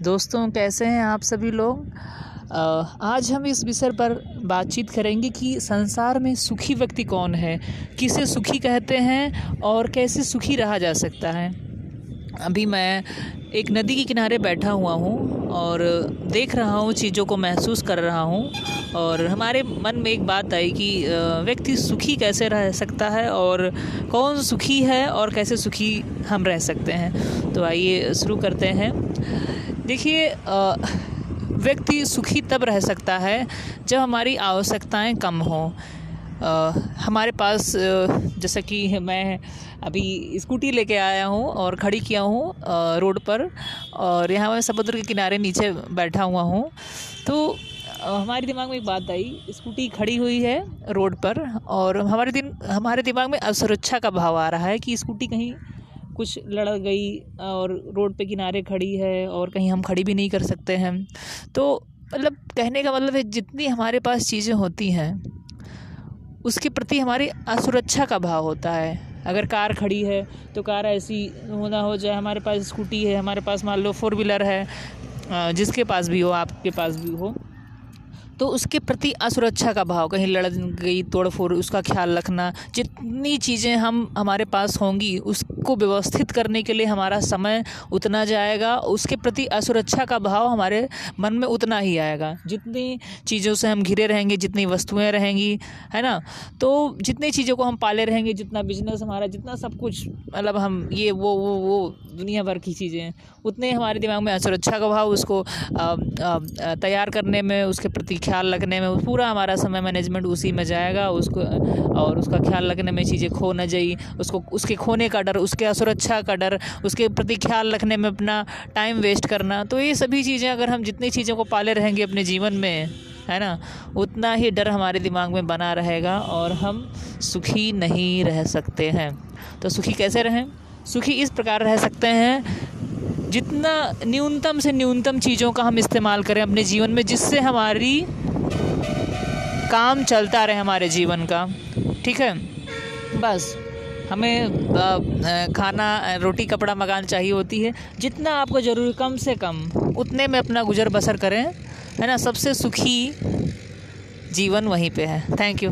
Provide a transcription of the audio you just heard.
दोस्तों, कैसे हैं आप सभी लोग? आज हम इस विषय पर बातचीत करेंगे कि संसार में सुखी व्यक्ति कौन है, किसे सुखी कहते हैं और कैसे सुखी रहा जा सकता है। अभी मैं एक नदी के किनारे बैठा हुआ हूँ और देख रहा हूँ, चीज़ों को महसूस कर रहा हूँ और हमारे मन में एक बात आई कि व्यक्ति सुखी कैसे रह सकता है और कौन सुखी है और कैसे सुखी हम रह सकते हैं। तो आइए शुरू करते हैं। देखिए व्यक्ति सुखी तब रह सकता है जब हमारी आवश्यकताएँ कम हों। हमारे पास जैसा कि मैं अभी स्कूटी लेके आया हूँ और खड़ी किया हूँ रोड पर और यहाँ मैं समुद्र के किनारे नीचे बैठा हुआ हूँ। तो हमारे दिमाग में एक बात आई, स्कूटी खड़ी हुई है रोड पर और हमारे दिन, हमारे दिमाग में असुरक्षा का भाव आ रहा है कि स्कूटी कहीं कुछ लड़ गई और रोड पे किनारे खड़ी है और कहीं हम खड़ी भी नहीं कर सकते हैं। तो मतलब कहने का मतलब है, जितनी हमारे पास चीज़ें होती हैं, उसके प्रति हमारी असुरक्षा का भाव होता है। अगर कार खड़ी है तो कार ऐसी होना हो जाए हमारे पास स्कूटी है, हमारे पास मान लो फोर व्हीलर है जिसके पास भी हो, आपके पास भी हो तो उसके प्रति असुरक्षा का भाव, कहीं लड़ गई तोड़ फोड़ उसका ख्याल रखना, जितनी चीज़ें हम, हमारे पास होंगी, उसको व्यवस्थित करने के लिए हमारा समय उतना जाएगा, उसके प्रति असुरक्षा का भाव हमारे मन में उतना ही आएगा। जितनी चीज़ों से हम घिरे रहेंगे, जितनी वस्तुएँ रहेंगी, है ना? तो जितनी चीज़ों को हम पाले रहेंगे, जितना बिज़नेस हमारा, जितना सब कुछ मतलब हम ये, वो वो वो, दुनिया भर की चीज़ें, उतने हमारे दिमाग में असुरक्षा का भाव उसको तैयार करने में, उसके प्रति ख्याल रखने में, पूरा हमारा समय मैनेजमेंट उसी में जाएगा, उसको, और उसका ख्याल रखने में चीज़ें खो न जाई, उसको, उसके खोने का डर, उसके असुरक्षा का डर, उसके प्रति ख्याल रखने में अपना टाइम वेस्ट करना तो ये सभी चीज़ें अगर हम जितनी चीज़ों को पाले रहेंगे अपने जीवन में, है ना, उतना ही डर हमारे दिमाग में बना रहेगा और हम सुखी नहीं रह सकते हैं। तो सुखी कैसे रहें? सुखी इस प्रकार रह सकते हैं जितना न्यूनतम से न्यूनतम चीज़ों का हम इस्तेमाल करें अपने जीवन में, जिससे हमारी काम चलता रहे हमारे जीवन का। ठीक है? बस। हमें खाना रोटी, कपड़ा, मकान चाहिए होती है। जितना आपको ज़रूरी, कम से कम, उतने में अपना गुजर बसर करें। है ना? सबसे सुखी जीवन वहीं पे है। Thank you